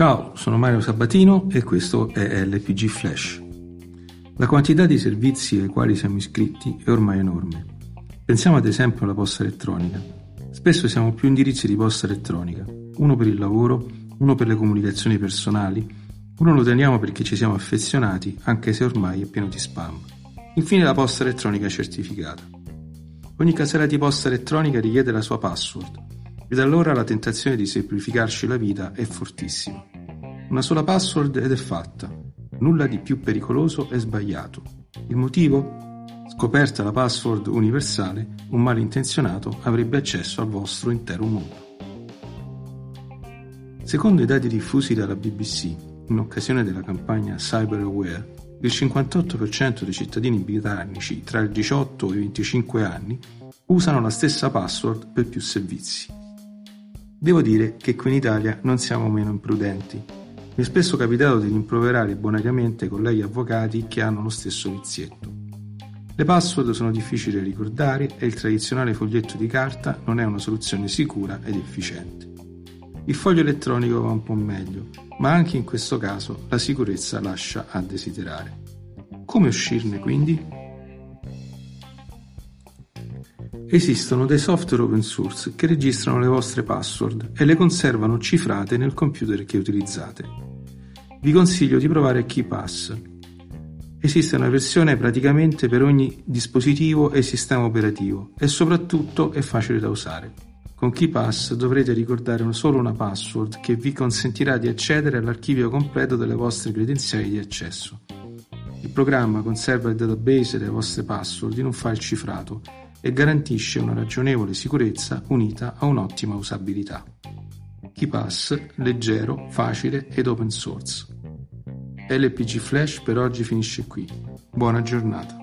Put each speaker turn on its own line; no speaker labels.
Ciao, sono Mario Sabatino e questo è LPG Flash. La quantità di servizi ai quali siamo iscritti è ormai enorme. Pensiamo ad esempio alla posta elettronica. Spesso siamo più indirizzi di posta elettronica, uno per il lavoro, uno per le comunicazioni personali, uno lo teniamo perché ci siamo affezionati, anche se ormai è pieno di spam. Infine la posta elettronica certificata. Ogni casella di posta elettronica richiede la sua password e da allora la tentazione di semplificarci la vita è fortissima. Una sola password ed è fatta. Nulla di più pericoloso e sbagliato. Il motivo? Scoperta la password universale, un malintenzionato avrebbe accesso al vostro intero mondo. Secondo i dati diffusi dalla BBC, in occasione della campagna Cyber Aware, il 58% dei cittadini britannici tra i 18 e i 25 anni usano la stessa password per più servizi. Devo dire che qui in Italia non siamo meno imprudenti. Mi è spesso capitato di rimproverare bonariamente colleghi avvocati che hanno lo stesso vizietto. Le password sono difficili da ricordare e il tradizionale foglietto di carta non è una soluzione sicura ed efficiente. Il foglio elettronico va un po' meglio, ma anche in questo caso la sicurezza lascia a desiderare. Come uscirne quindi? Esistono dei software open source che registrano le vostre password e le conservano cifrate nel computer che utilizzate. Vi consiglio di provare KeePass. Esiste una versione praticamente per ogni dispositivo e sistema operativo e soprattutto è facile da usare. Con KeePass dovrete ricordare solo una password che vi consentirà di accedere all'archivio completo delle vostre credenziali di accesso. Il programma conserva il database delle vostre password in un file cifrato e garantisce una ragionevole sicurezza unita a un'ottima usabilità. KeePass, leggero, facile ed open source. LPG Flash per oggi finisce qui. Buona giornata.